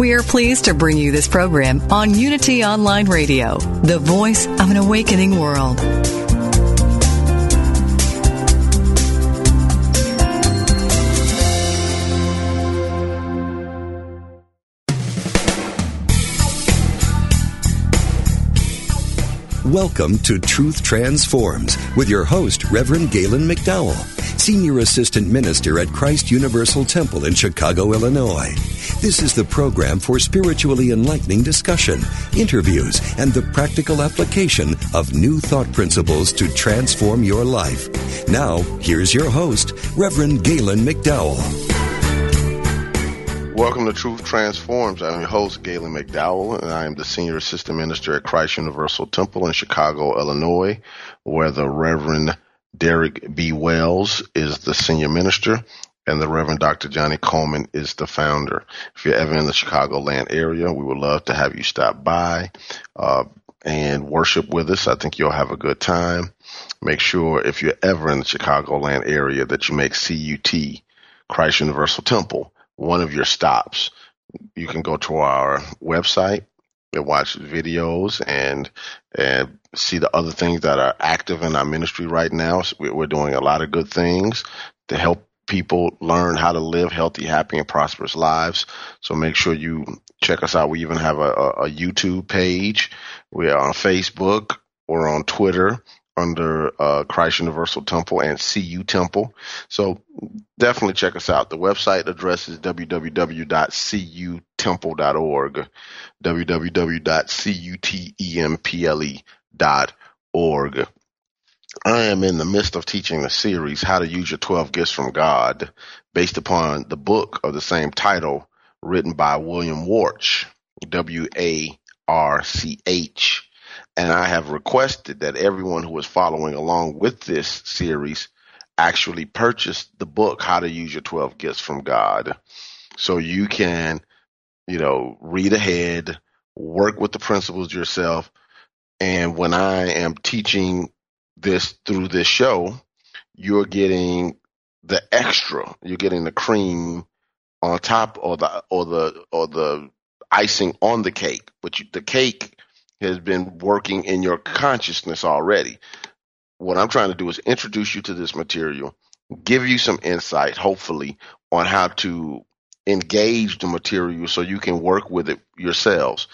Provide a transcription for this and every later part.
We are pleased to bring you this program on Unity Online Radio, the voice of an awakening world. Welcome to Truth Transforms with your host, Reverend Galen McDowell, Senior Assistant Minister at Christ Universal Temple in Chicago, Illinois. This is the program for spiritually enlightening discussion, interviews, and the practical application of new thought principles to transform your life. Now, here's your host, Reverend Galen McDowell. Welcome to Truth Transforms. I'm your host, Galen McDowell, and I am the Senior Assistant Minister at Christ Universal Temple in Chicago, Illinois, where the Reverend Derek B. Wells is the Senior Minister and the Reverend Dr. Johnnie Colemon is the founder. If you're ever in the Chicagoland area, we would love to have you stop by uh, and worship with us. I think you'll have a good time. Make sure if you're ever in the Chicagoland area that you make CUT, Christ Universal Temple, one of your stops. You can go to our website and watch videos and and see the other things that are active in our ministry right now. We're doing a lot of good things to help people learn how to live healthy, happy, and prosperous lives. So make sure you check us out. We even have a, a YouTube page. We are on Facebook. We're on Twitter under uh, Christ Universal Temple and CU Temple. So definitely check us out. The website address is www.cutemple.org, www.cutemple.org. I am in the midst of teaching a series, How to Use Your 12 Gifts from God, based upon the book of the same title written by William Warch, W A R C H. And I have requested that everyone who is following along with this series actually purchase the book, How to Use Your 12 Gifts from God. So you can, you know, read ahead, work with the principles yourself. And when I am teaching this through this show, you're getting the extra. You're getting the cream on top or the or the or the icing on the cake. But you, the cake has been working in your consciousness already. What I'm trying to do is introduce you to this material, give you some insight, hopefully, on how to engage the material so you can work with it yourselves.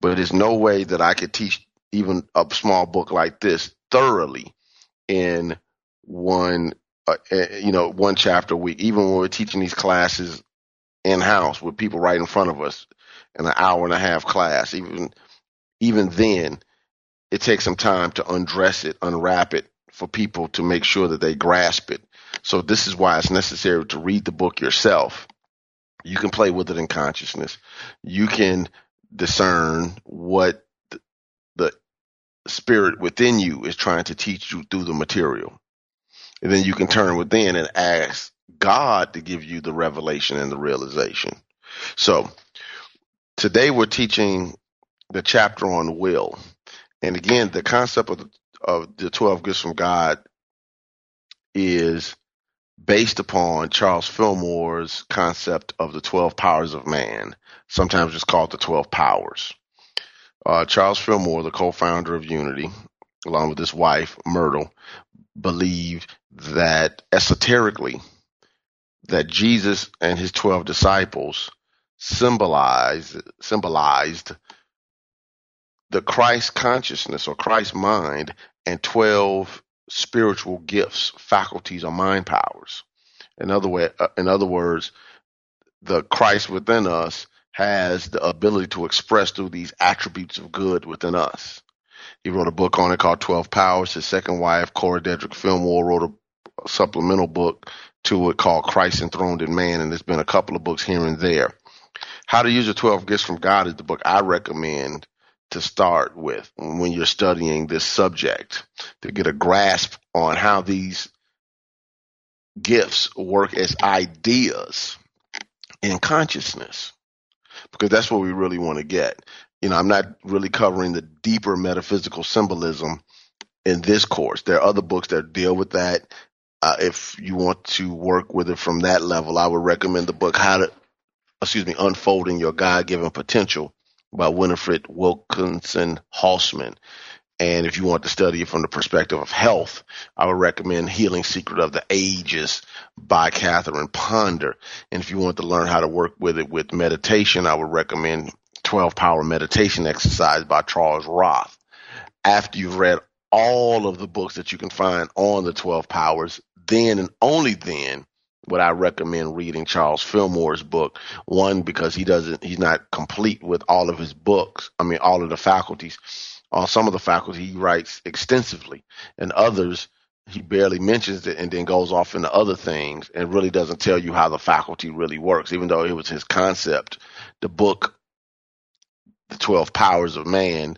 But there's no way that I could teach even a small book like this thoroughly in one, uh, eh, you know, one chapter a week. Even when we're teaching these classes in house with people right in front of us in an hour and a half class, even even then, it takes some time to undress it, unwrap it for people to make sure that they grasp it. So this is why it's necessary to read the book yourself. You can play with it in consciousness. You can discern what spirit within you is trying to teach you through the material. And then you can turn within and ask God to give you the revelation and the realization. So Today we're teaching the chapter on will. And again, the concept of the, of the 12 gifts from God is based upon Charles Fillmore's concept of the 12 powers of man, sometimes it's called the 12 powers. Uh, Charles Fillmore, the co-founder of Unity, along with his wife, Myrtle, believed that esoterically that Jesus and his 12 disciples symbolized symbolized the Christ consciousness or Christ mind and 12 spiritual gifts, faculties, or mind powers. In other way, uh, in other words, the Christ within us has the ability to express through these attributes of good within us. He wrote a book on it called 12 Powers. His second wife, Cora Dedrick Fillmore, wrote a supplemental book to it called Christ Enthroned in Man, and there's been a couple of books here and there. How to Use Your 12 Gifts from God is the book I recommend to start with when you're studying this subject to get a grasp on how these gifts work as ideas in consciousness because that's what we really want to get. You know, I'm not really covering the deeper metaphysical symbolism in this course. There are other books that deal with that. Uh, if you want to work with it from that level, I would recommend the book How to, excuse me, Unfolding Your God Given Potential by Winifred Wilkinson Hausmann. And if you want to study it from the perspective of health, I would recommend Healing Secret of the Ages by Catherine Ponder. And if you want to learn how to work with it with meditation, I would recommend 12 Power Meditation Exercise by Charles Roth. After you've read all of the books that you can find on the 12 powers, then and only then would I recommend reading Charles Fillmore's book. One, because he doesn't, he's not complete with all of his books. I mean, all of the faculties. On some of the faculty, he writes extensively, and others, he barely mentions it and then goes off into other things and really doesn't tell you how the faculty really works, even though it was his concept. The book, The 12 Powers of Man,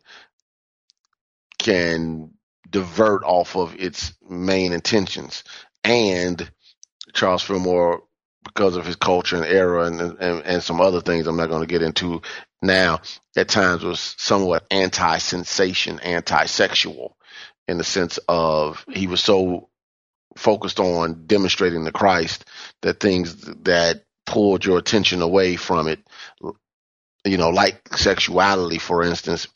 can divert off of its main intentions. And Charles Fillmore because of his culture and era and, and, and some other things I'm not going to get into now, at times was somewhat anti sensation, anti sexual in the sense of he was so focused on demonstrating the Christ that things that pulled your attention away from it, you know, like sexuality, for instance,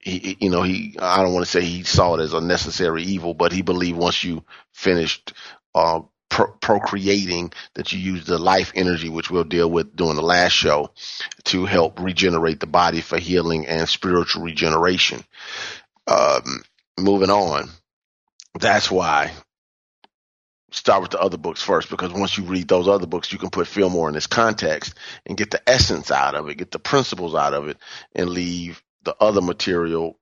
he, you know, he, I don't want to say he saw it as a necessary evil, but he believed once you finished, uh, pro- procreating that you use the life energy, which we'll deal with during the last show, to help regenerate the body for healing and spiritual regeneration. Um, moving on. That's why start with the other books first because once you read those other books, you can put Fillmore in its context and get the essence out of it, get the principles out of it, and leave the other material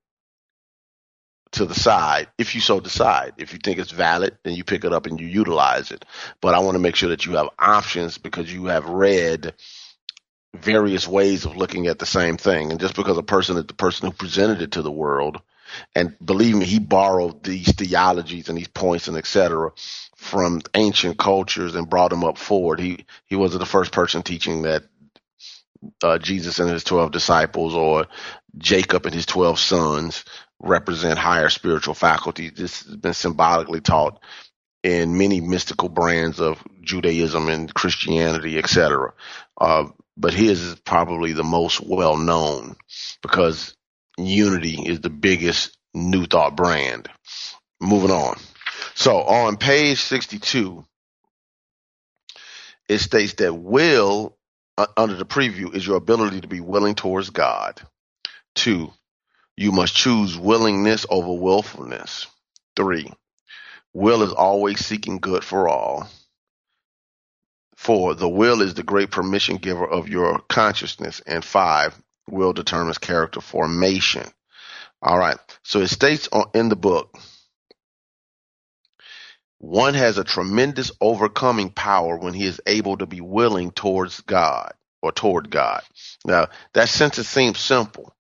to the side if you so decide. If you think it's valid, then you pick it up and you utilize it. But I want to make sure that you have options because you have read various ways of looking at the same thing. And just because a person is the person who presented it to the world, and believe me, he borrowed these theologies and these points and etc. from ancient cultures and brought them up forward. He he wasn't the first person teaching that uh, Jesus and his twelve disciples or Jacob and his twelve sons represent higher spiritual faculties. This has been symbolically taught in many mystical brands of Judaism and Christianity, etc. Uh, but his is probably the most well known because Unity is the biggest New Thought brand. Moving on. So on page 62, it states that will, uh, under the preview, is your ability to be willing towards God. Two, you must choose willingness over willfulness. Three, will is always seeking good for all. Four, the will is the great permission giver of your consciousness. And five, will determines character formation. All right. So it states on, in the book, one has a tremendous overcoming power when he is able to be willing towards God or toward God. Now, that sentence seems simple,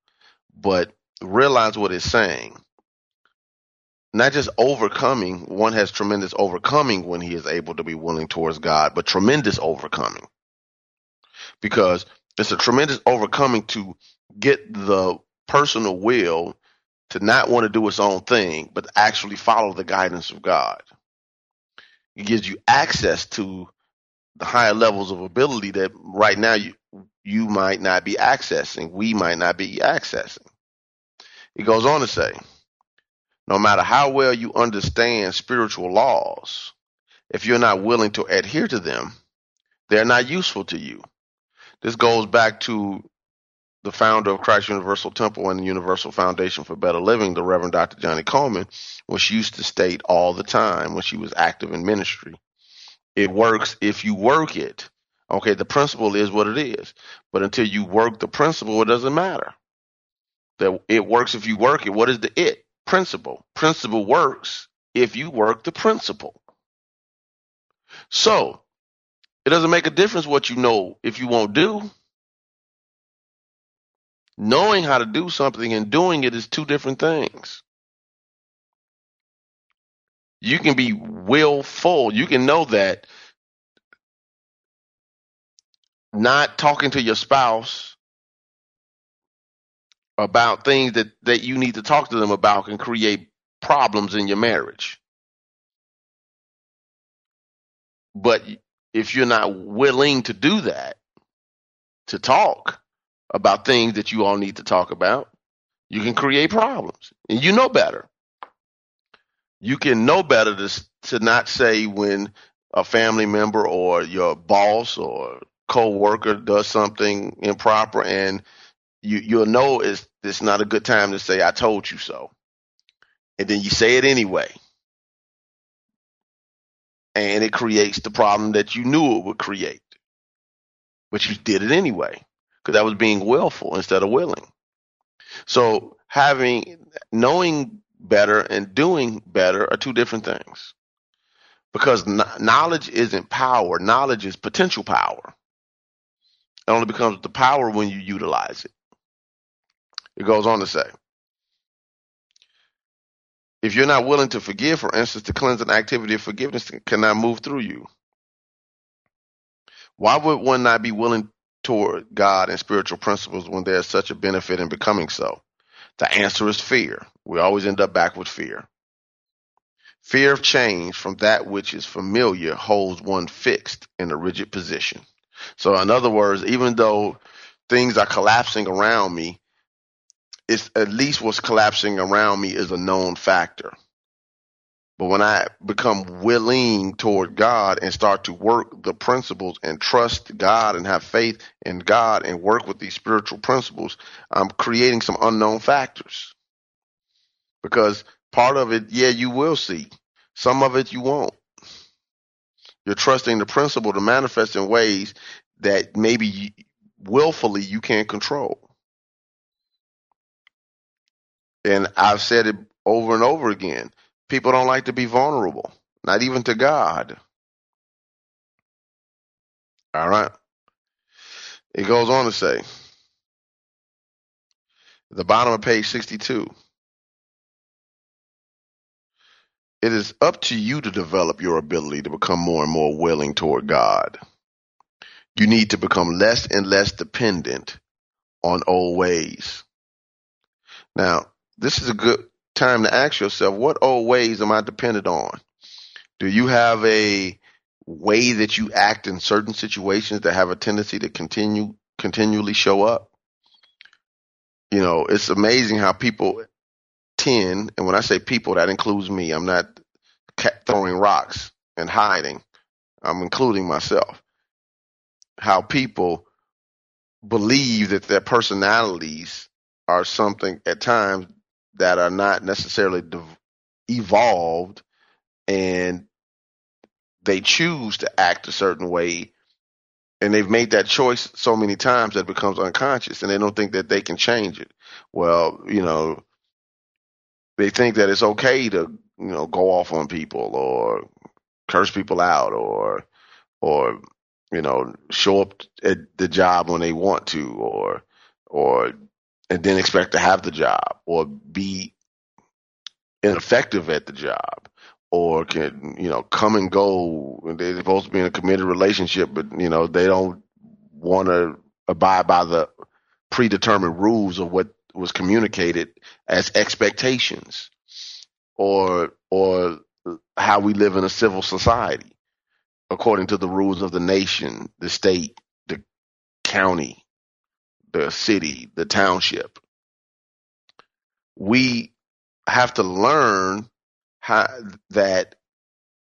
but realize what it's saying. Not just overcoming, one has tremendous overcoming when he is able to be willing towards God, but tremendous overcoming. Because It's a tremendous overcoming to get the personal will to not want to do its own thing, but actually follow the guidance of God. It gives you access to the higher levels of ability that right now you you might not be accessing, we might not be accessing. It goes on to say, no matter how well you understand spiritual laws, if you're not willing to adhere to them, they're not useful to you. This goes back to the founder of Christ Universal Temple and the Universal Foundation for Better Living, the Reverend Dr. Johnnie Colemon, when she used to state all the time when she was active in ministry. It works if you work it. Okay, the principle is what it is. But until you work the principle, it doesn't matter. That it works if you work it. What is the it? Principle. Principle works if you work the principle. So it doesn't make a difference what you know if you won't do. Knowing how to do something and doing it is two different things. You can be willful. You can know that not talking to your spouse about things that, that you need to talk to them about can create problems in your marriage. But if you're not willing to do that, to talk about things that you all need to talk about, you can create problems. And you know better. You can know better to, to not say when a family member or your boss or co-worker does something improper and you you'll know it's it's not a good time to say I told you so. And then you say it anyway. And it creates the problem that you knew it would create. But you did it anyway because that was being willful instead of willing. So having knowing better and doing better are two different things. Because knowledge isn't power, knowledge is potential power. It only becomes the power when you utilize it. It goes on to say, if you're not willing to forgive, for instance, the cleansing activity of forgiveness cannot move through you. Why would one not be willing toward God and spiritual principles when there's such a benefit in becoming so? The answer is fear. We always end up back with fear. Fear of change from that which is familiar holds one fixed in a rigid position. So, in other words, even though things are collapsing around me, it's at least what's collapsing around me is a known factor. But when I become willing toward God and start to work the principles and trust God and have faith in God and work with these spiritual principles, I'm creating some unknown factors. Because part of it, yeah, you will see. Some of it you won't. You're trusting the principle to manifest in ways that maybe willfully you can't control. And I've said it over and over again. People don't like to be vulnerable, not even to God. All right. It goes on to say, the bottom of page 62. It is up to you to develop your ability to become more and more willing toward God. You need to become less and less dependent on old ways. Now, this is a good time to ask yourself, what old ways am I dependent on? Do you have a way that you act in certain situations that have a tendency to continue continually show up? You know, it's amazing how people tend, and when I say people, that includes me. I'm not throwing rocks and hiding. I'm including myself. How people believe that their personalities are something at times that are not necessarily evolved and they choose to act a certain way and they've made that choice so many times that it becomes unconscious and they don't think that they can change it. Well you know they think that it's okay to you know go off on people or curse people out or or you know show up at the job when they want to or or and then expect to have the job or be ineffective at the job or can you know come and go. They're supposed to be in a committed relationship but you know they don't want to abide by the predetermined rules of what was communicated as expectations or or how we live in a civil society according to the rules of the nation, the state, the county, the city, the township. We have to learn how that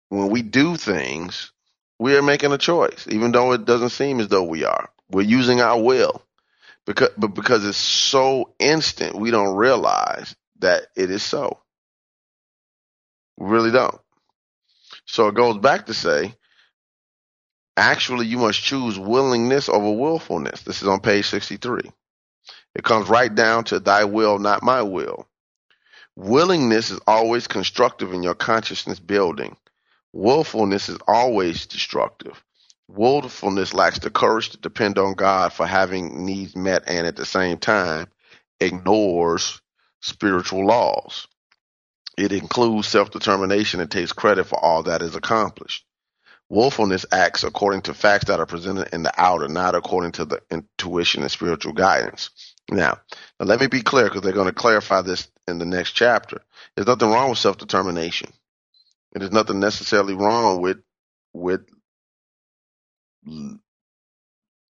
when we do things, we are making a choice, even though it doesn't seem as though we are. We're using our will because, but because it's so instant, we don't realize that it is so. We really don't. So it goes back to say, actually, you must choose willingness over willfulness. This is on page 63. It comes right down to thy will, not my will. Willingness is always constructive in your consciousness building. Willfulness is always destructive. Willfulness lacks the courage to depend on God for having needs met and at the same time ignores spiritual laws. It includes self determination and takes credit for all that is accomplished. Willfulness acts according to facts that are presented in the outer, not according to the intuition and spiritual guidance. Now, now let me be clear because they're going to clarify this in the next chapter. There's nothing wrong with self determination. And there's nothing necessarily wrong with with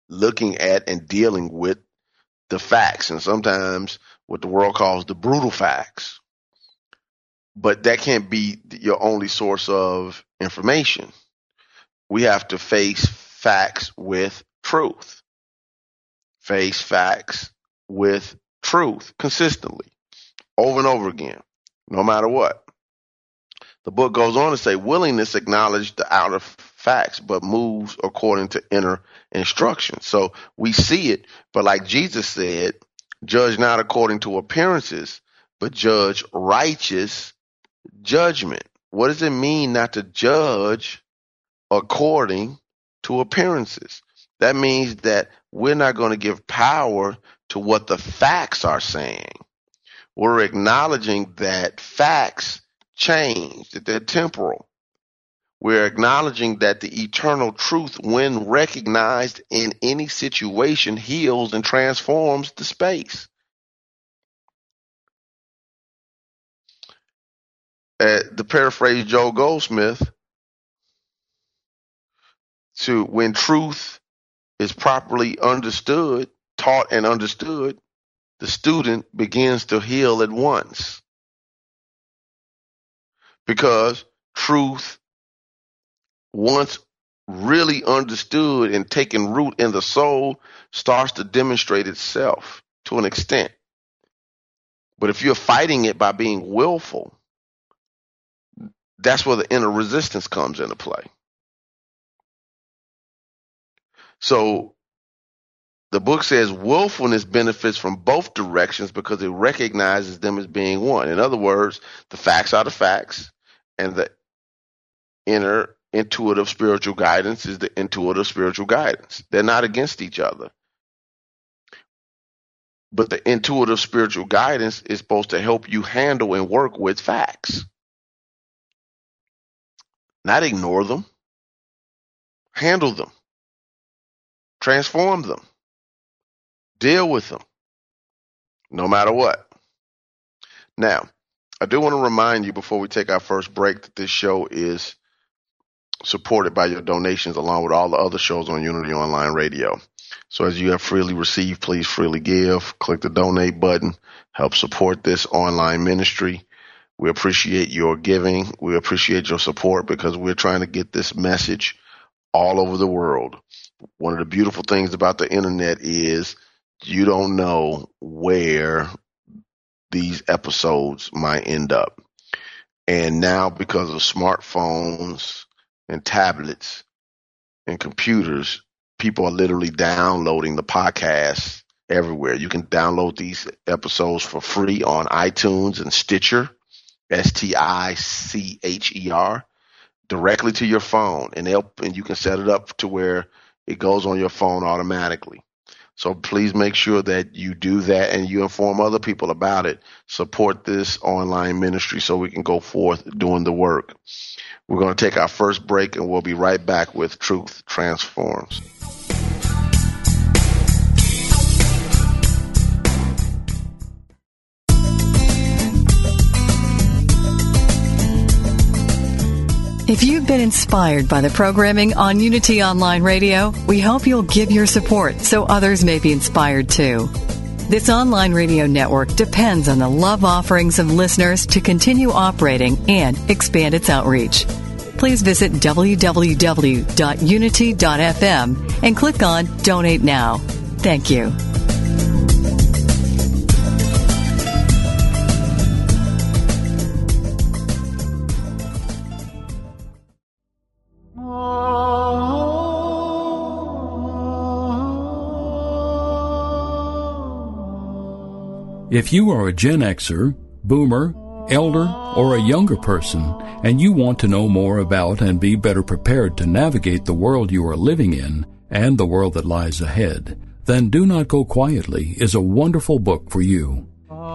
looking at and dealing with the facts and sometimes what the world calls the brutal facts but that can't be your only source of information. We have to face facts with truth. Face facts with truth consistently, over and over again, no matter what. The book goes on to say willingness acknowledges the outer facts, but moves according to inner instruction. So we see it, but like Jesus said, judge not according to appearances, but judge righteous judgment. What does it mean not to judge according to appearances? That means that we're not going to give power to what the facts are saying. We're acknowledging that facts change, that they're temporal. We're acknowledging that the eternal truth, when recognized in any situation, heals and transforms the space. uh, to paraphrase Joel Goldsmith, to when truth is properly understood, taught and understood, the student begins to heal at once. Because truth, once really understood and taken root in the soul, starts to demonstrate itself to an extent. But if you're fighting it by being willful, that's where the inner resistance comes into play. So the book says willfulness benefits from both directions because it recognizes them as being one. In other words, the facts are the facts, and the inner intuitive spiritual guidance is the intuitive spiritual guidance. They're not against each other. But the intuitive spiritual guidance is supposed to help you handle and work with facts not ignore them, handle them, transform them, deal with them, no matter what. Now, I do want to remind you before we take our first break that this show is supported by your donations along with all the other shows on Unity Online Radio. So as you have freely received, please freely give. Click the donate button. Help support this online ministry. We appreciate your giving. We appreciate your support because we're trying to get this message all over the world. One of the beautiful things about the internet is you don't know where these episodes might end up. And now because of smartphones and tablets and computers, people are literally downloading the podcasts everywhere. You can download these episodes for free on iTunes and Stitcher. S T I C H E R, directly to your phone, and and you can set it up to where it goes on your phone automatically. So please make sure that you do that and you inform other people about it. Support this online ministry so we can go forth doing the work. We're going to take our first break and we'll be right back with Truth Transforms. If you've been inspired by the programming on Unity Online Radio, we hope you'll give your support so others may be inspired too. This online radio network depends on the love offerings of listeners to continue operating and expand its outreach. Please visit www.unity.fm and click on Donate Now. Thank you. If you are a Gen Xer, Boomer, Elder, or a younger person, and you want to know more about and be better prepared to navigate the world you are living in and the world that lies ahead, then Do Not Go Quietly is a wonderful book for you.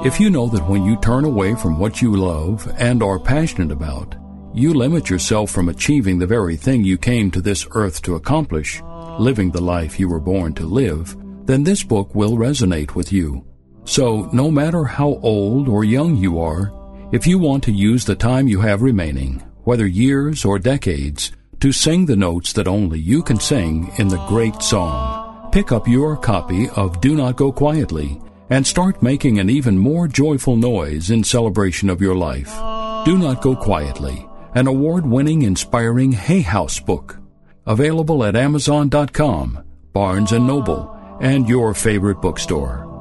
If you know that when you turn away from what you love and are passionate about, you limit yourself from achieving the very thing you came to this earth to accomplish, living the life you were born to live, then this book will resonate with you. So, no matter how old or young you are, if you want to use the time you have remaining, whether years or decades, to sing the notes that only you can sing in the great song, pick up your copy of Do Not Go Quietly and start making an even more joyful noise in celebration of your life. Do Not Go Quietly, an award-winning inspiring Hay House book. Available at Amazon.com, Barnes & Noble, and your favorite bookstore.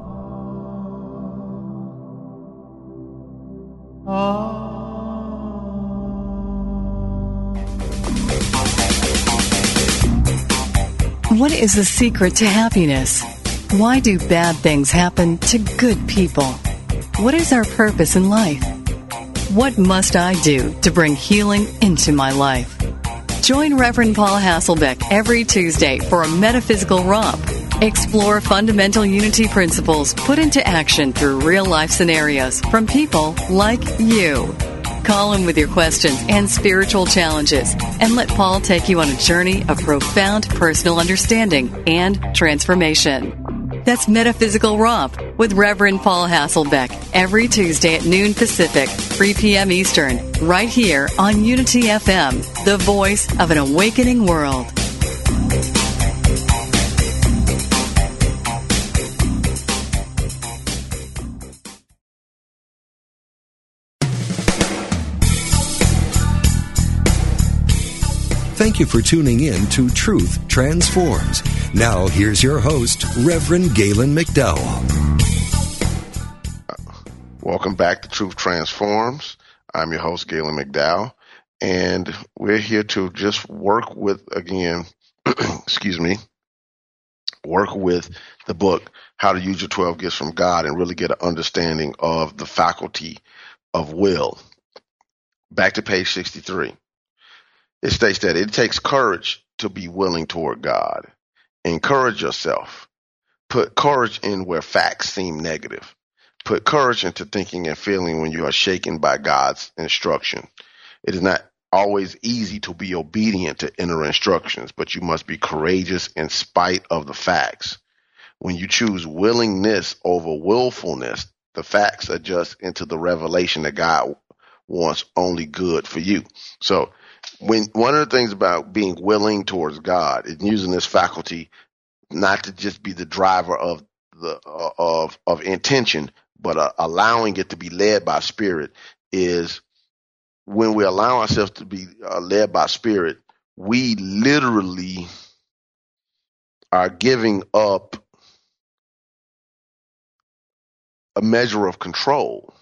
What is the secret to happiness? Why do bad things happen to good people? What is our purpose in life? What must I do to bring healing into my life? Join Reverend Paul Hasselbeck every Tuesday for a metaphysical romp. Explore fundamental unity principles put into action through real life scenarios from people like you. Call him with your questions and spiritual challenges and let Paul take you on a journey of profound personal understanding and transformation. That's Metaphysical Romp with Reverend Paul Hasselbeck every Tuesday at noon Pacific, 3 p.m. Eastern, right here on Unity FM, the voice of an awakening world. Thank you for tuning in to Truth Transforms. Now, here's your host, Reverend Galen McDowell. Welcome back to Truth Transforms. I'm your host, Galen McDowell, and we're here to just work with, again, excuse me, work with the book, How to Use Your 12 Gifts from God, and really get an understanding of the faculty of will. Back to page 63. It states that it takes courage to be willing toward God. Encourage yourself. Put courage in where facts seem negative. Put courage into thinking and feeling when you are shaken by God's instruction. It is not always easy to be obedient to inner instructions, but you must be courageous in spite of the facts. When you choose willingness over willfulness, the facts adjust into the revelation that God wants only good for you. So when one of the things about being willing towards God is using this faculty not to just be the driver of the uh, of of intention, but uh, allowing it to be led by Spirit is when we allow ourselves to be uh, led by Spirit, we literally are giving up a measure of control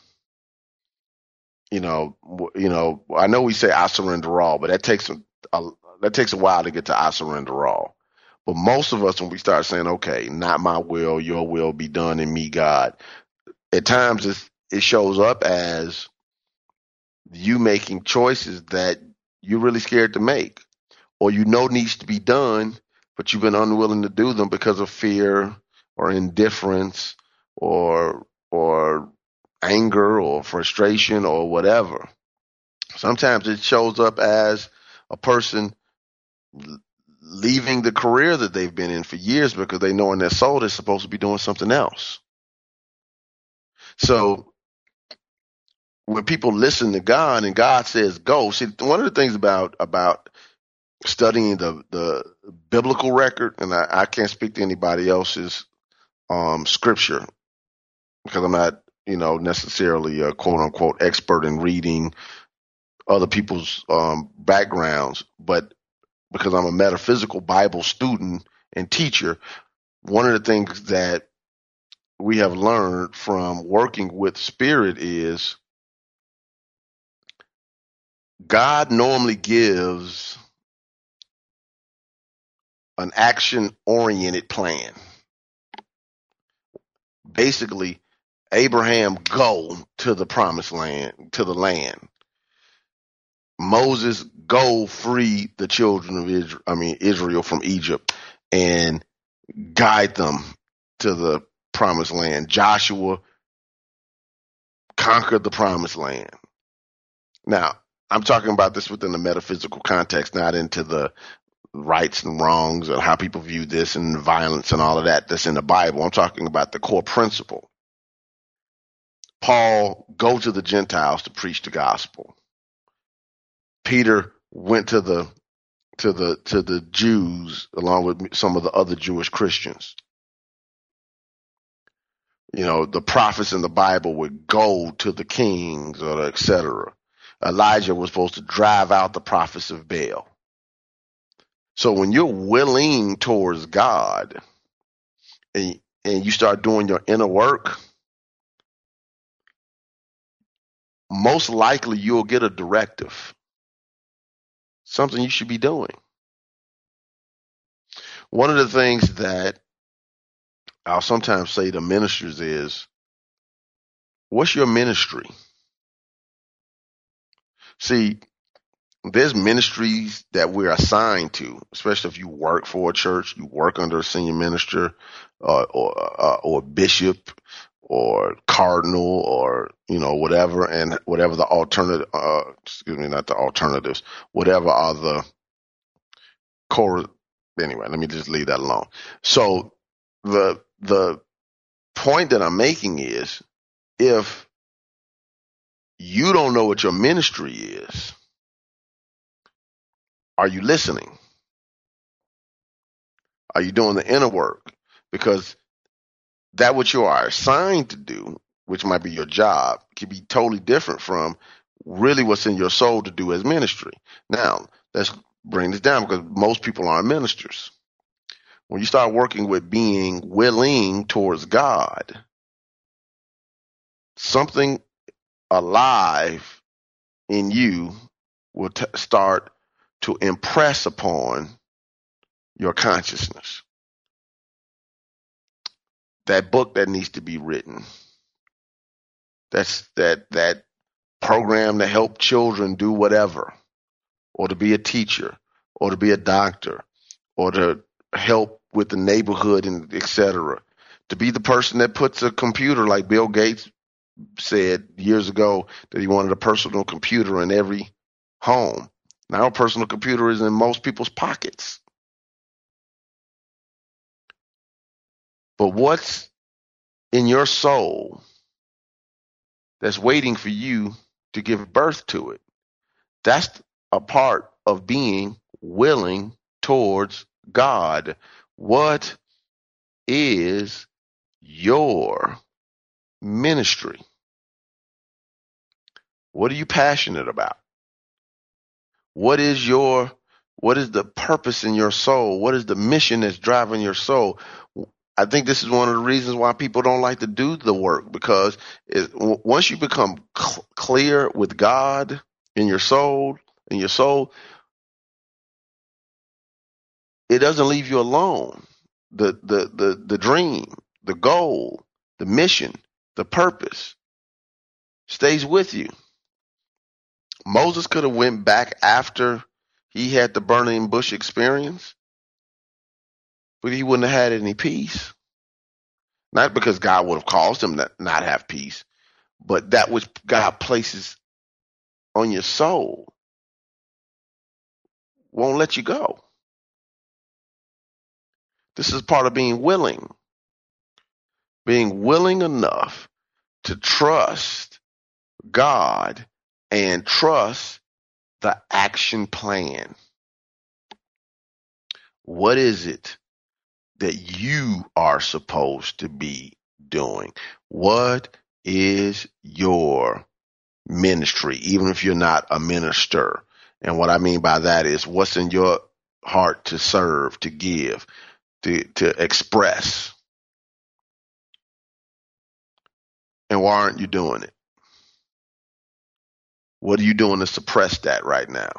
you know, you know, I know we say I surrender all, but that takes a, a that takes a while to get to I surrender all. But most of us, when we start saying, "Okay, not my will, Your will be done in me, God," at times it shows up as you making choices that you're really scared to make, or you know needs to be done, but you've been unwilling to do them because of fear or indifference or or anger or frustration or whatever. Sometimes it shows up as a person leaving the career that they've been in for years because they know in their soul they're supposed to be doing something else. So when people listen to God and God says go, see one of the things about about studying the the biblical record, and I, I can't speak to anybody else's um, scripture because I'm not you know necessarily a quote unquote expert in reading other people's um, backgrounds, but because I'm a metaphysical Bible student and teacher, one of the things that we have learned from working with spirit is God normally gives an action oriented plan. Basically, Abraham go to the promised land, to the land. Moses go free the children of Israel, I mean Israel from Egypt and guide them to the promised land. Joshua conquered the promised land. Now, I'm talking about this within the metaphysical context, not into the rights and wrongs or how people view this and violence and all of that that's in the Bible. I'm talking about the core principle. Paul go to the Gentiles to preach the gospel. Peter went to the to the to the Jews along with some of the other Jewish Christians. You know, the prophets in the Bible would go to the kings or etc. Elijah was supposed to drive out the prophets of Baal. So when you're willing towards God and, and you start doing your inner work, most likely you'll get a directive, something you should be doing. One of the things that I'll sometimes say to ministers is, what's your ministry? See, there's ministries that we're assigned to, especially if you work for a church, you work under a senior minister, uh, or uh, or bishop, or cardinal, or you know whatever, and whatever the alternative. Uh, excuse me, not the alternatives. Whatever are the core. Anyway, let me just leave that alone. So the the point that I'm making is, if you don't know what your ministry is are you listening? Are you doing the inner work? Because that what you are assigned to do, which might be your job, can be totally different from really what's in your soul to do as ministry. Now, let's bring this down because most people aren't ministers. When you start working with being willing towards God, something alive in you will t- start to impress upon your consciousness. That book that needs to be written. That's that that program to help children do whatever, or to be a teacher, or to be a doctor, or to help with the neighborhood and etc. To be the person that puts a computer, like Bill Gates said years ago, that he wanted a personal computer in every home. Now, a personal computer is in most people's pockets. But what's in your soul that's waiting for you to give birth to it? That's a part of being willing towards God. What is your ministry? What are you passionate about? What is your what is the purpose in your soul? What is the mission that's driving your soul? I think this is one of the reasons why people don't like to do the work because it, once you become cl- clear with God in your soul, in your soul, it doesn't leave you alone. The the the the dream, the goal, the mission, the purpose stays with you. Moses could have went back after he had the burning bush experience, but he wouldn't have had any peace. Not because God would have caused him to not have peace, but that which God places on your soul won't let you go. This is part of being willing. Being willing enough to trust God and trust the action plan. What is it that you are supposed to be doing? What is your ministry, even if you're not a minister? And what I mean by that is what's in your heart to serve, to give, to, to express. And why aren't you doing it? What are you doing to suppress that right now?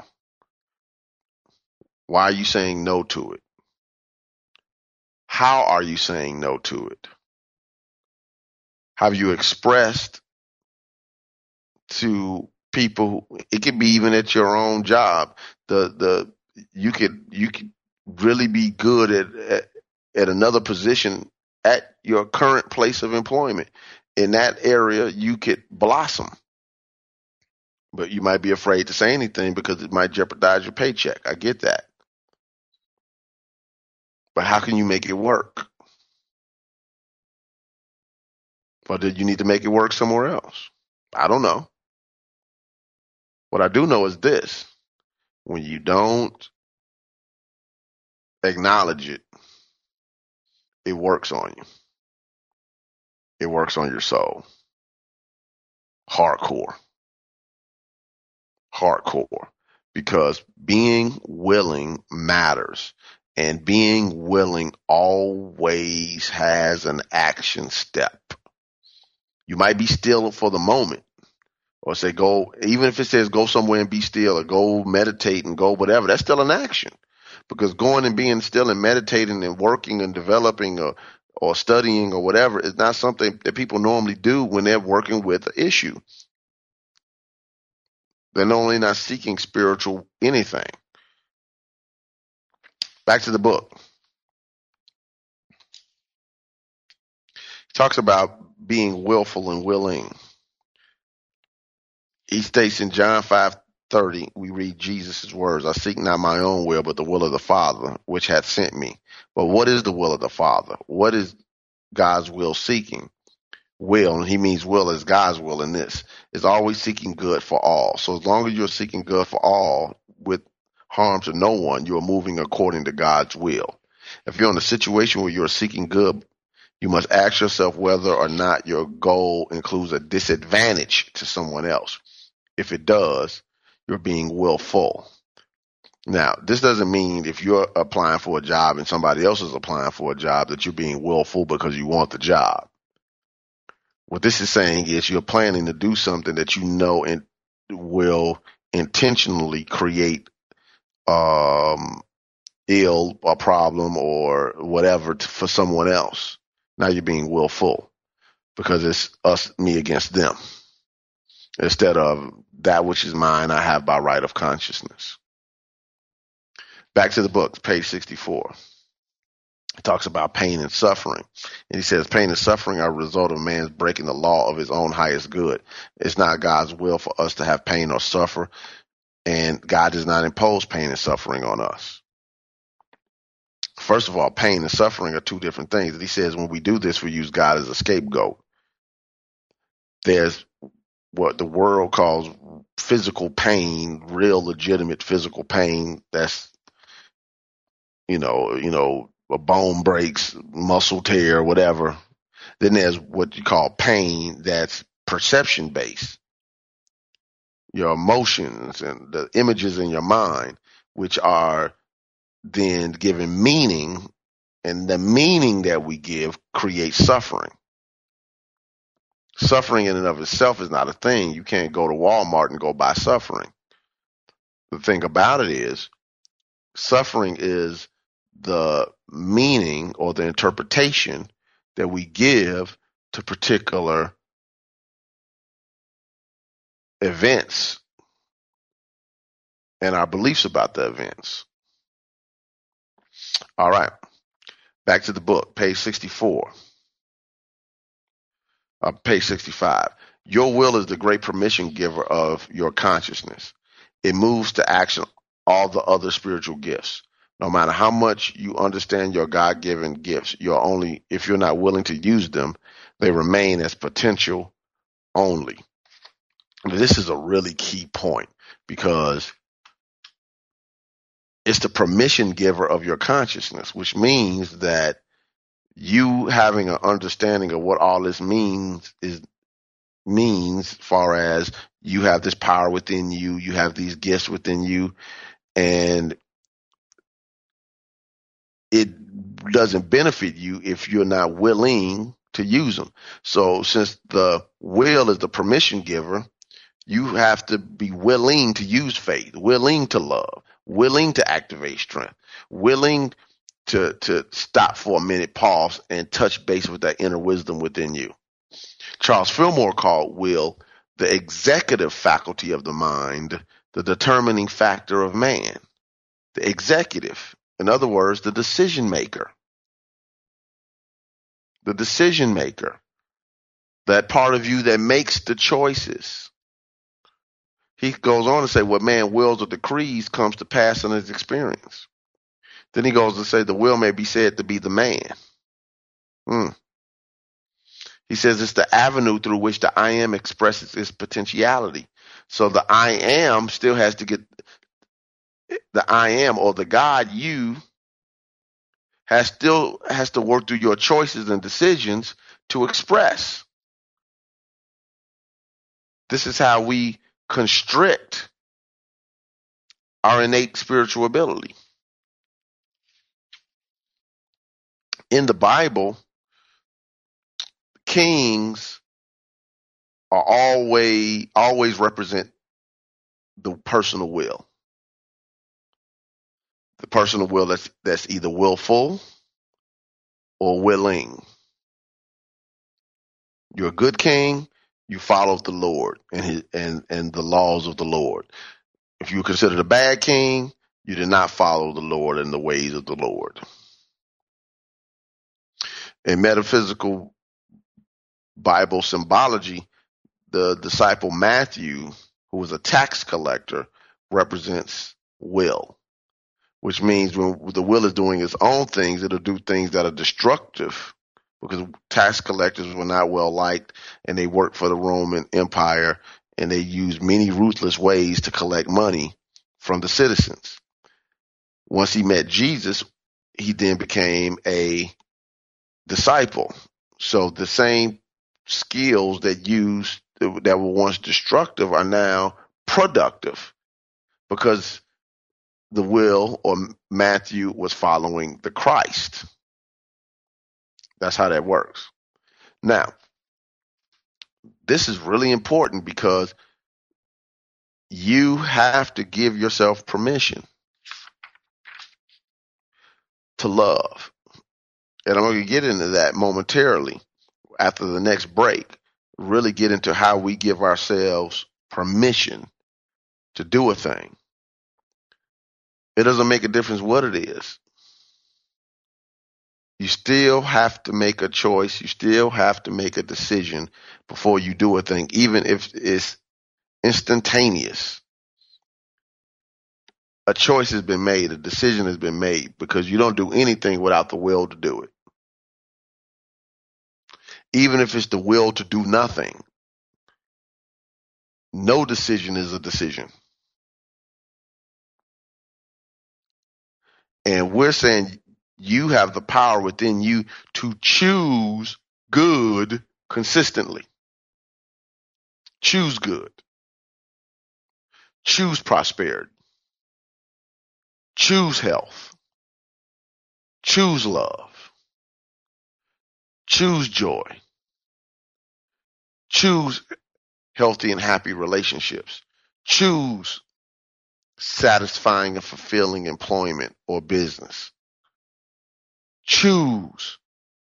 Why are you saying no to it? How are you saying no to it? Have you expressed to people? It could be even at your own job. The the you could you could really be good at, at at another position at your current place of employment. In that area, you could blossom, but you might be afraid to say anything because it might jeopardize your paycheck. I get that. But how can you make it work? Or did you need to make it work somewhere else? I don't know. What I do know is this when you don't acknowledge it, it works on you. It works on your soul. Hardcore. Hardcore. Because being willing matters. And being willing always has an action step. You might be still for the moment, or say go, even if it says go somewhere and be still, or go meditate and go whatever, that's still an action. Because going and being still and meditating and working and developing or, or studying or whatever is not something that people normally do when they're working with an issue. They're normally not seeking spiritual anything. Back to the book. He talks about being willful and willing. He states in John five thirty, we read Jesus' words, I seek not my own will, but the will of the Father, which hath sent me. But what is the will of the Father? What is God's will seeking? Will, and he means will as God's will in this, is always seeking good for all. So as long as you're seeking good for all with harm to no one, you are moving according to God's will. If you're in a situation where you're seeking good, you must ask yourself whether or not your goal includes a disadvantage to someone else. If it does, you're being willful. Now, this doesn't mean if you're applying for a job and somebody else is applying for a job that you're being willful because you want the job. What this is saying is you're planning to do something that you know and will intentionally create um, ill a problem or whatever to, for someone else. Now you're being willful because it's us, me against them instead of that which is mine, I have by right of consciousness. Back to the book, page 64. It talks about pain and suffering. And he says, pain and suffering are a result of man's breaking the law of his own highest good. It's not God's will for us to have pain or suffer and God does not impose pain and suffering on us. First of all, pain and suffering are two different things. He says when we do this, we use God as a scapegoat. There's what the world calls physical pain, real legitimate physical pain. That's you know, you know, a bone breaks, muscle tear, whatever. Then there's what you call pain that's perception based your emotions and the images in your mind, which are then given meaning, and the meaning that we give creates suffering. Suffering in and of itself is not a thing. You can't go to Walmart and go buy suffering. The thing about it is, suffering is the meaning or the interpretation that we give to particular events and our beliefs about the events. All right. Back to the book, page 64. Uh, page 65. Your will is the great permission giver of your consciousness. It moves to action all the other spiritual gifts. No matter how much you understand your God given gifts, you're only, if you're not willing to use them, they remain as potential only. This is a really key point because it's the permission giver of your consciousness, which means that you having an understanding of what all this means is means far as you have this power within you, you have these gifts within you, and it doesn't benefit you if you're not willing to use them. So since the will is the permission giver, you have to be willing to use faith, willing to love, willing to activate strength, willing to to stop for a minute, pause, and touch base with that inner wisdom within you. Charles Fillmore called will the executive faculty of the mind, the determining factor of man. The executive, in other words, the decision maker. The decision maker. That part of you that makes the choices. He goes on to say, what man wills or decrees comes to pass in his experience. Then he goes to say, the will may be said to be the man. Hmm. He says it's the avenue through which the I am expresses its potentiality. So the I am still has to get the I am or the God you has still has to work through your choices and decisions to express. This is how we constrict our innate spiritual ability. In the Bible, kings are always always represent the personal will. The personal will that's that's either willful or willing. You're a good king, you follow the Lord and his, and and the laws of the Lord. If you consider a bad king, you did not follow the Lord and the ways of the Lord. In metaphysical Bible symbology, the disciple Matthew, who was a tax collector, represents will, which means when the will is doing its own things, it'll do things that are destructive because tax collectors were not well liked and they worked for the Roman Empire and they used many ruthless ways to collect money from the citizens. Once he met Jesus, he then became a disciple. So the same skills that used that were once destructive are now productive because the will or Matthew was following the Christ. That's how that works. Now, this is really important because you have to give yourself permission to love. And I'm going to get into that momentarily after the next break. Really get into how we give ourselves permission to do a thing. It doesn't make a difference what it is you still have to make a choice. You still have to make a decision before you do a thing, even if it's instantaneous. A choice has been made, a decision has been made because you don't do anything without the will to do it. Even if it's the will to do nothing, no decision is a decision. And we're saying you have the power within you to choose good consistently. Choose good. Choose prosperity. Choose health. Choose love. Choose joy. Choose healthy and happy relationships. Choose satisfying and fulfilling employment or business. Choose,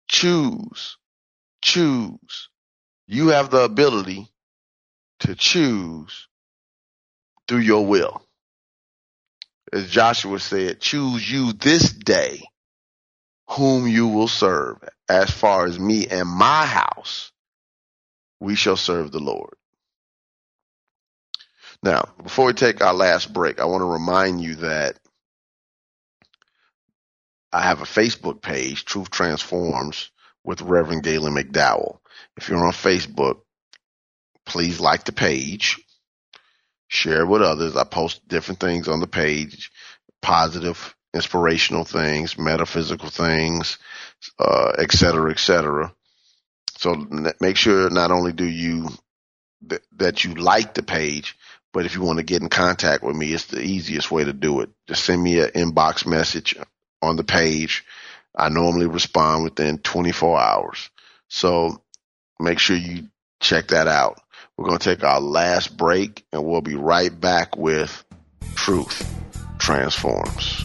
choose, choose. You have the ability to choose through your will. As Joshua said, choose you this day whom you will serve. As far as me and my house, we shall serve the Lord. Now, before we take our last break, I want to remind you that I have a Facebook page, Truth Transforms, with Reverend Galen McDowell. If you're on Facebook, please like the page, share it with others. I post different things on the page, positive, inspirational things, metaphysical things, uh, et cetera, et cetera. So make sure not only do you th- that you like the page, but if you want to get in contact with me, it's the easiest way to do it. Just send me an inbox message on the page. I normally respond within 24 hours. So make sure you check that out. We're going to take our last break and we'll be right back with Truth Transforms.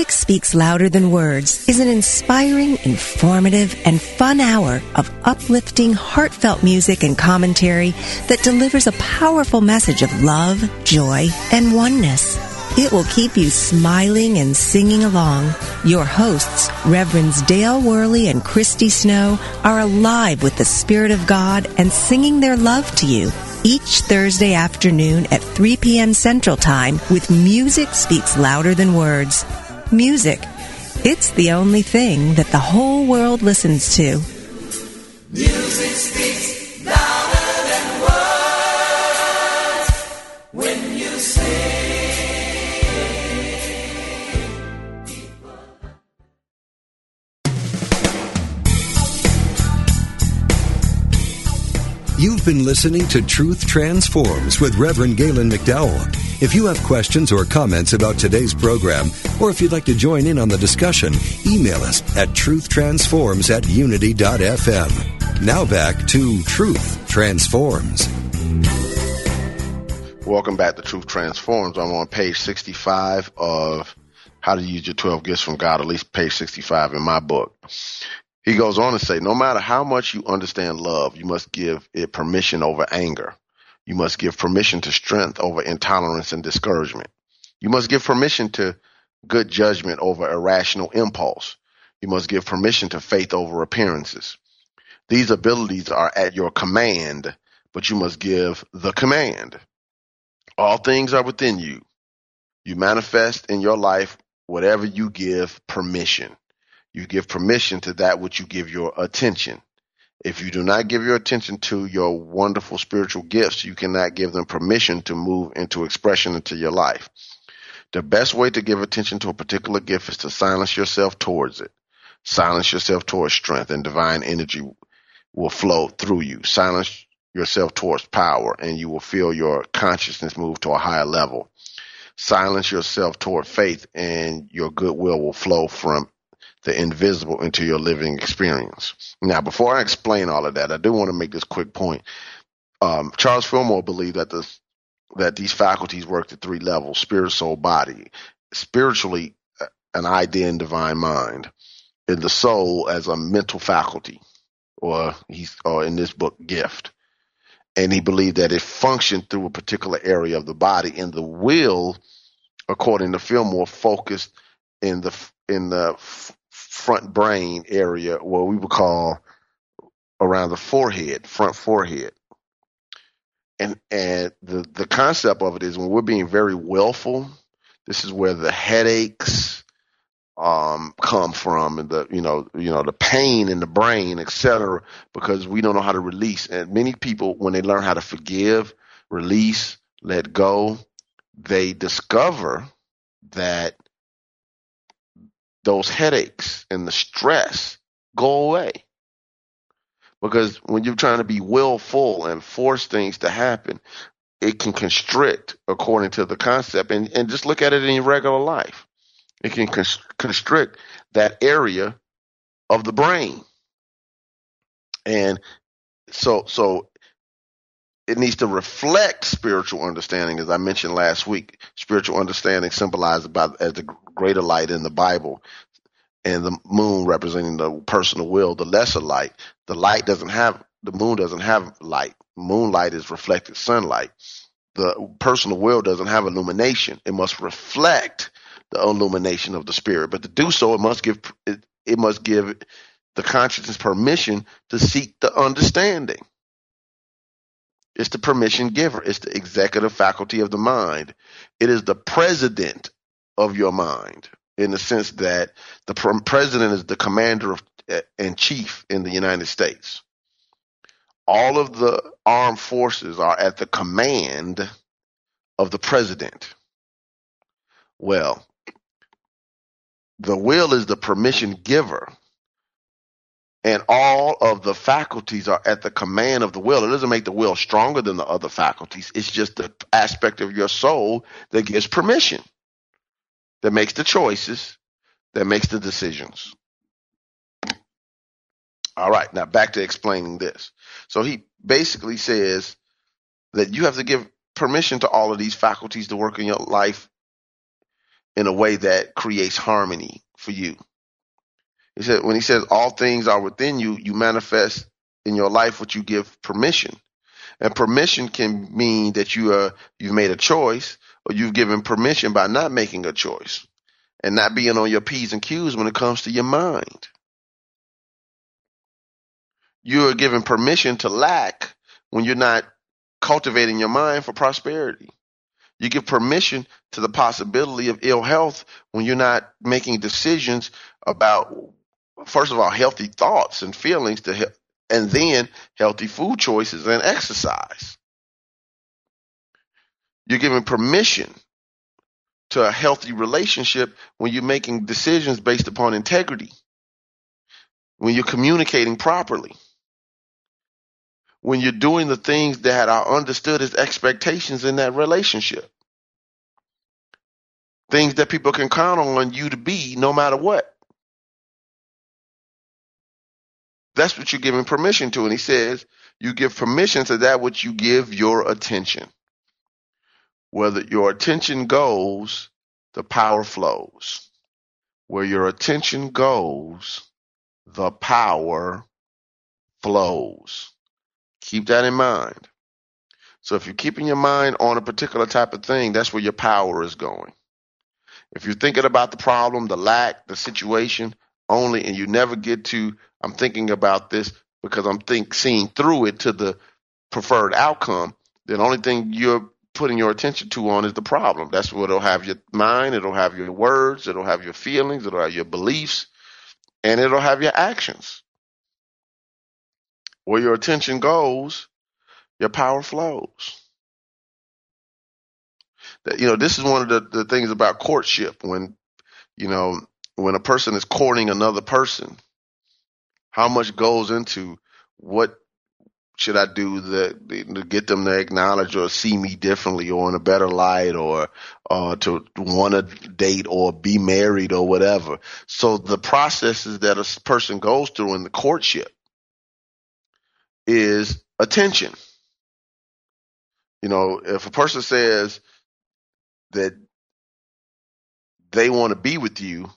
Music Speaks Louder Than Words is an inspiring, informative, and fun hour of uplifting, heartfelt music and commentary that delivers a powerful message of love, joy, and oneness. It will keep you smiling and singing along. Your hosts, Reverends Dale Worley and Christy Snow, are alive with the Spirit of God and singing their love to you each Thursday afternoon at 3 p.m. Central Time with Music Speaks Louder Than Words. Music. It's the only thing that the whole world listens to. Music speaks You've been listening to Truth Transforms with Reverend Galen McDowell. If you have questions or comments about today's program, or if you'd like to join in on the discussion, email us at truthtransforms at unity.fm. Now back to Truth Transforms. Welcome back to Truth Transforms. I'm on page 65 of How to Use Your 12 Gifts from God, at least page 65 in my book. He goes on to say, no matter how much you understand love, you must give it permission over anger. You must give permission to strength over intolerance and discouragement. You must give permission to good judgment over irrational impulse. You must give permission to faith over appearances. These abilities are at your command, but you must give the command. All things are within you. You manifest in your life whatever you give permission. You give permission to that which you give your attention. If you do not give your attention to your wonderful spiritual gifts, you cannot give them permission to move into expression into your life. The best way to give attention to a particular gift is to silence yourself towards it. Silence yourself towards strength and divine energy will flow through you. Silence yourself towards power and you will feel your consciousness move to a higher level. Silence yourself toward faith and your goodwill will flow from the invisible into your living experience. Now, before I explain all of that, I do want to make this quick point. Um, Charles Fillmore believed that this that these faculties worked at three levels: spirit, soul, body. Spiritually, uh, an idea and divine mind, and the soul as a mental faculty, or he's or in this book, gift. And he believed that it functioned through a particular area of the body, and the will, according to Fillmore, focused in the in the front brain area, what we would call around the forehead, front forehead. And and the the concept of it is when we're being very willful, this is where the headaches um, come from, and the you know you know the pain in the brain, etc. Because we don't know how to release. And many people, when they learn how to forgive, release, let go, they discover that those headaches and the stress go away. Because when you're trying to be willful and force things to happen, it can constrict according to the concept. And, and just look at it in your regular life. It can constrict that area of the brain. And so, so it needs to reflect spiritual understanding, as I mentioned last week. Spiritual understanding symbolized by as the greater light in the Bible, and the moon representing the personal will, the lesser light. The light doesn't have the moon doesn't have light. Moonlight is reflected sunlight. The personal will doesn't have illumination. It must reflect the illumination of the spirit. But to do so, it must give it, it must give the consciousness permission to seek the understanding. It's the permission giver. It's the executive faculty of the mind. It is the president of your mind in the sense that the president is the commander of, eh, and chief in the United States. All of the armed forces are at the command of the president. Well, the will is the permission giver and all of the faculties are at the command of the will. It doesn't make the will stronger than the other faculties. It's just the aspect of your soul that gives permission, that makes the choices, that makes the decisions. All right, now back to explaining this. So he basically says that you have to give permission to all of these faculties to work in your life in a way that creates harmony for you. He said when he says all things are within you, you manifest in your life what you give permission. And permission can mean that you are you've made a choice or you've given permission by not making a choice and not being on your P's and Q's when it comes to your mind. You are given permission to lack when you're not cultivating your mind for prosperity. You give permission to the possibility of ill health when you're not making decisions about first of all, healthy thoughts and feelings to help, and then healthy food choices and exercise. You're giving permission to a healthy relationship when you're making decisions based upon integrity, when you're communicating properly, when you're doing the things that are understood as expectations in that relationship. Things that people can count on you to be no matter what. That's what you're giving permission to. And he says, you give permission to that which you give your attention. Whether your attention goes, the power flows. Where your attention goes, the power flows. Keep that in mind. So if you're keeping your mind on a particular type of thing, that's where your power is going. If you're thinking about the problem, the lack, the situation only, and you never get to I'm thinking about this because I'm think seeing through it to the preferred outcome, the only thing you're putting your attention to on is the problem. That's what it'll have your mind, it'll have your words, it'll have your feelings, it'll have your beliefs, and it'll have your actions. Where your attention goes, your power flows. That you know, this is one of the, the things about courtship when you know when a person is courting another person how much goes into what should I do that to get them to acknowledge or see me differently or in a better light or uh, to want to date or be married or whatever. So the processes that a person goes through in the courtship is attention. You know, if a person says that they want to be with you,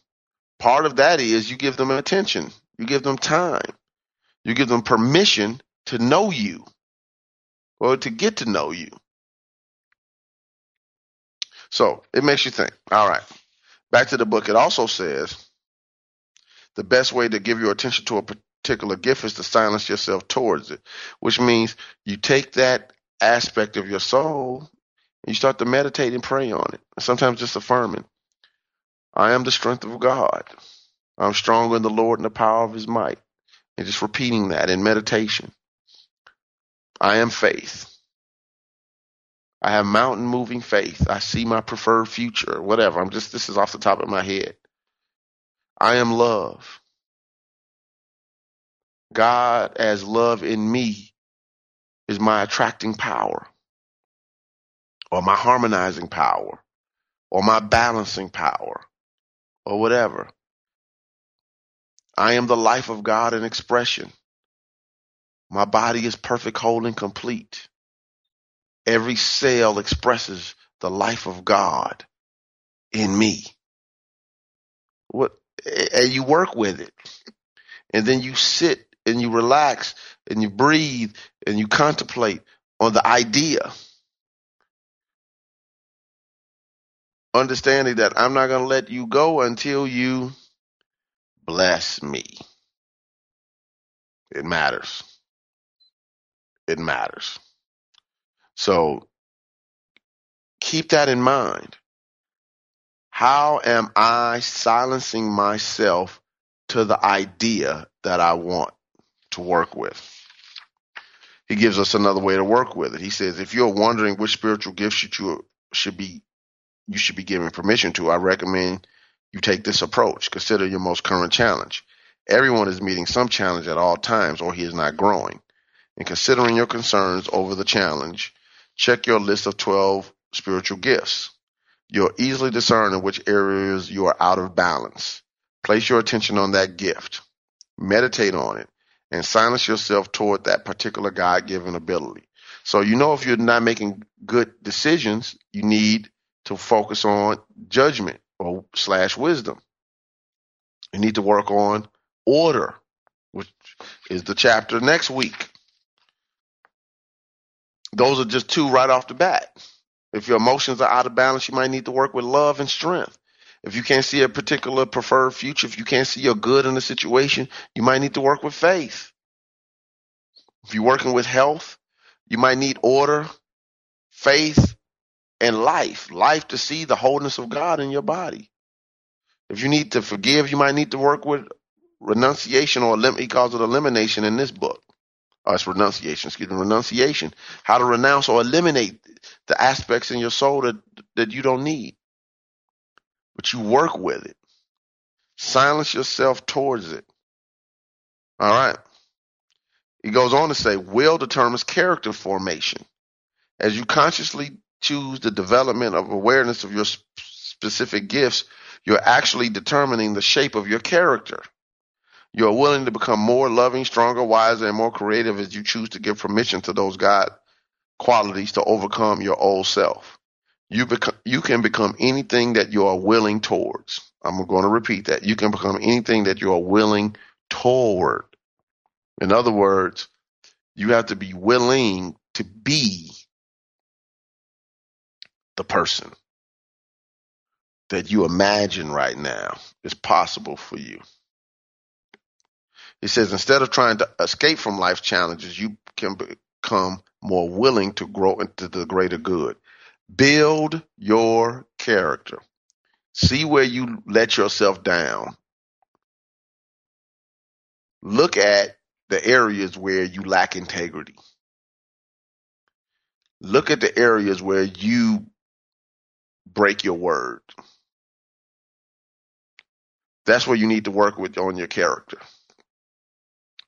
part of that is you give them attention you give them time. You give them permission to know you or to get to know you. So it makes you think. All right. Back to the book. It also says the best way to give your attention to a particular gift is to silence yourself towards it, which means you take that aspect of your soul and you start to meditate and pray on it. Sometimes just affirming, I am the strength of God. I'm stronger in the Lord and the power of his might. And just repeating that in meditation. I am faith. I have mountain moving faith. I see my preferred future, whatever. I'm just, this is off the top of my head. I am love. God as love in me is my attracting power or my harmonizing power or my balancing power or whatever. I am the life of God in expression. My body is perfect, whole, and complete. Every cell expresses the life of God in me. What and you work with it. And then you sit and you relax and you breathe and you contemplate on the idea. Understanding that I'm not going to let you go until you bless me. It matters. It matters. So keep that in mind. How am I silencing myself to the idea that I want to work with? He gives us another way to work with it. He says, if you're wondering which spiritual gifts you should be you should be giving permission to, I recommend you take this approach. Consider your most current challenge. Everyone is meeting some challenge at all times, or he is not growing. In considering your concerns over the challenge, check your list of 12 spiritual gifts. You'll easily discern in which areas you are out of balance. Place your attention on that gift, meditate on it, and silence yourself toward that particular God given ability. So, you know, if you're not making good decisions, you need to focus on judgment or slash wisdom. You need to work on order, which is the chapter next week. Those are just two right off the bat. If your emotions are out of balance, you might need to work with love and strength. If you can't see a particular preferred future, if you can't see your good in a situation, you might need to work with faith. If you're working with health, you might need order, faith, and life. Life to see the wholeness of God in your body. If you need to forgive, you might need to work with renunciation or elim- he calls it elimination in this book. Oh, it's renunciation, excuse me, renunciation. How to renounce or eliminate the aspects in your soul that, that you don't need. But you work with it. Silence yourself towards it. All right. He goes on to say, will determines character formation. As you consciously choose the development of awareness of your sp- specific gifts, you're actually determining the shape of your character. You are willing to become more loving, stronger, wiser, and more creative as you choose to give permission to those God qualities to overcome your old self. You become, you can become anything that you are willing towards. I'm going to repeat that. You can become anything that you are willing toward. In other words, you have to be willing to be the person that you imagine right now is possible for you. He says instead of trying to escape from life's challenges, you can become more willing to grow into the greater good. Build your character. See where you let yourself down. Look at the areas where you lack integrity. Look at the areas where you break your word. That's where you need to work with on your character.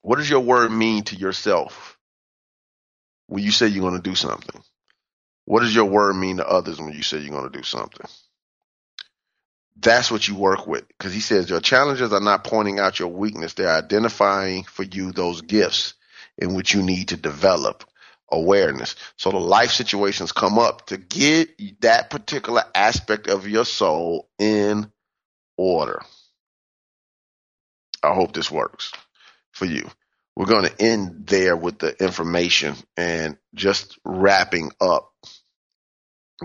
What does your word mean to yourself when you say you're going to do something? What does your word mean to others when you say you're going to do something? That's what you work with because he says your challenges are not pointing out your weakness. They're identifying for you those gifts in which you need to develop awareness. So the life situations come up to get that particular aspect of your soul in order. I hope this works for you. We're going to end there with the information and just wrapping up.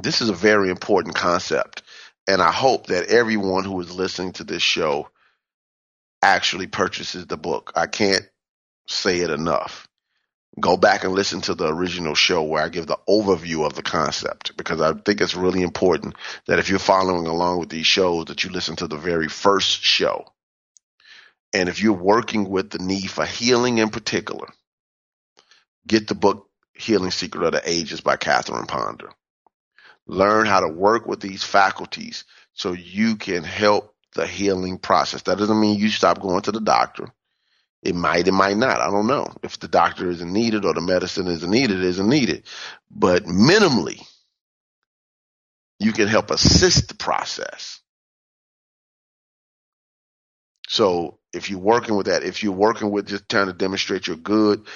This is a very important concept. And I hope that everyone who is listening to this show actually purchases the book. I can't say it enough. Go back and listen to the original show where I give the overview of the concept because I think it's really important that if you're following along with these shows that you listen to the very first show and if you're working with the need for healing in particular, get the book Healing Secret of the Ages by Catherine Ponder. Learn how to work with these faculties so you can help the healing process. That doesn't mean you stop going to the doctor. It might, it might not. I don't know. If the doctor isn't needed or the medicine isn't needed, isn't needed. But minimally, you can help assist the process. So if you're working with that, if you're working with just trying to demonstrate you're good,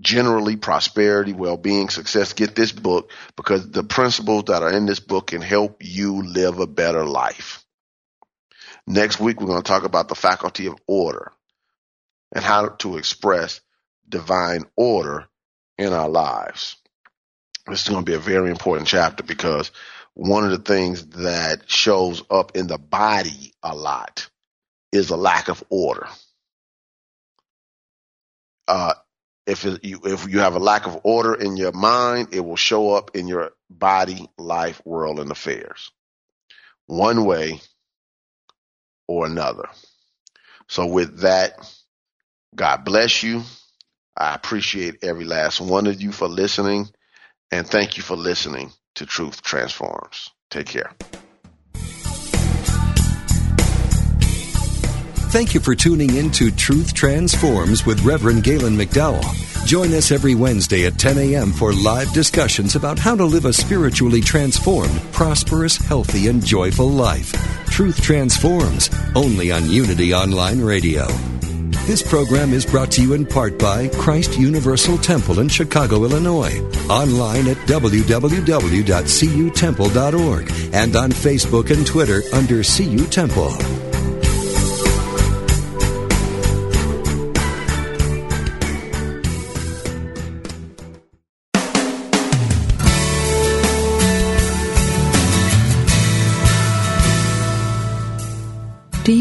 generally prosperity, well-being, success, get this book because the principles that are in this book can help you live a better life. Next week, we're going to talk about the faculty of order and how to express divine order in our lives. This is going to be a very important chapter because one of the things that shows up in the body a lot is a lack of order. Uh, if it, you if you have a lack of order in your mind, it will show up in your body, life, world, and affairs, one way or another. So, with that, God bless you. I appreciate every last one of you for listening, and thank you for listening to Truth Transforms. Take care. Thank you for tuning in to Truth Transforms with Reverend Galen McDowell. Join us every Wednesday at 10 a.m. for live discussions about how to live a spiritually transformed, prosperous, healthy, and joyful life. Truth Transforms, only on Unity Online Radio. This program is brought to you in part by Christ Universal Temple in Chicago, Illinois. Online at www.cutemple.org and on Facebook and Twitter under CU Temple.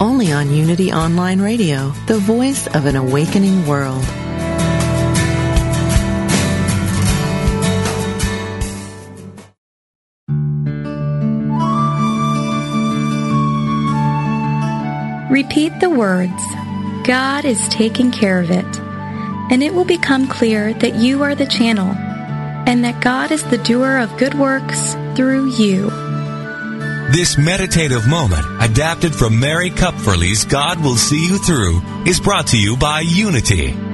only on Unity Online Radio, the voice of an awakening world. Repeat the words, God is taking care of it, and it will become clear that you are the channel, and that God is the doer of good works through you. This meditative moment, adapted from Mary Kupferle's God Will See You Through, is brought to you by Unity.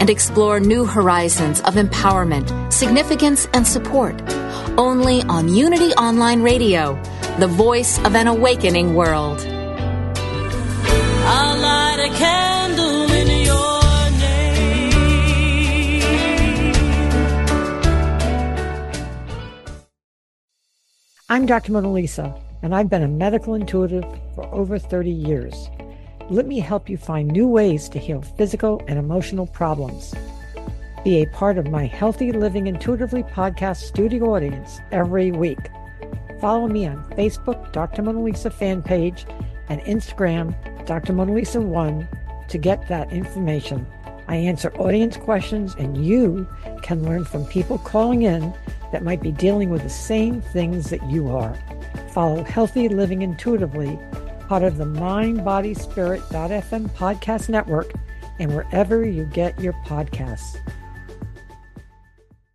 and explore new horizons of empowerment, significance, and support. Only on Unity Online Radio, the voice of an awakening world. I'll light a candle in your name. I'm Dr. Mona Lisa, and I've been a medical intuitive for over 30 years. Let me help you find new ways to heal physical and emotional problems. Be a part of my Healthy Living Intuitively podcast studio audience every week. Follow me on Facebook, Dr. Mona Lisa fan page, and Instagram, Dr. Mona Lisa 1 to get that information. I answer audience questions, and you can learn from people calling in that might be dealing with the same things that you are. Follow Healthy Living Intuitively, part of the MindBodySpirit.fm podcast network, and wherever you get your podcasts.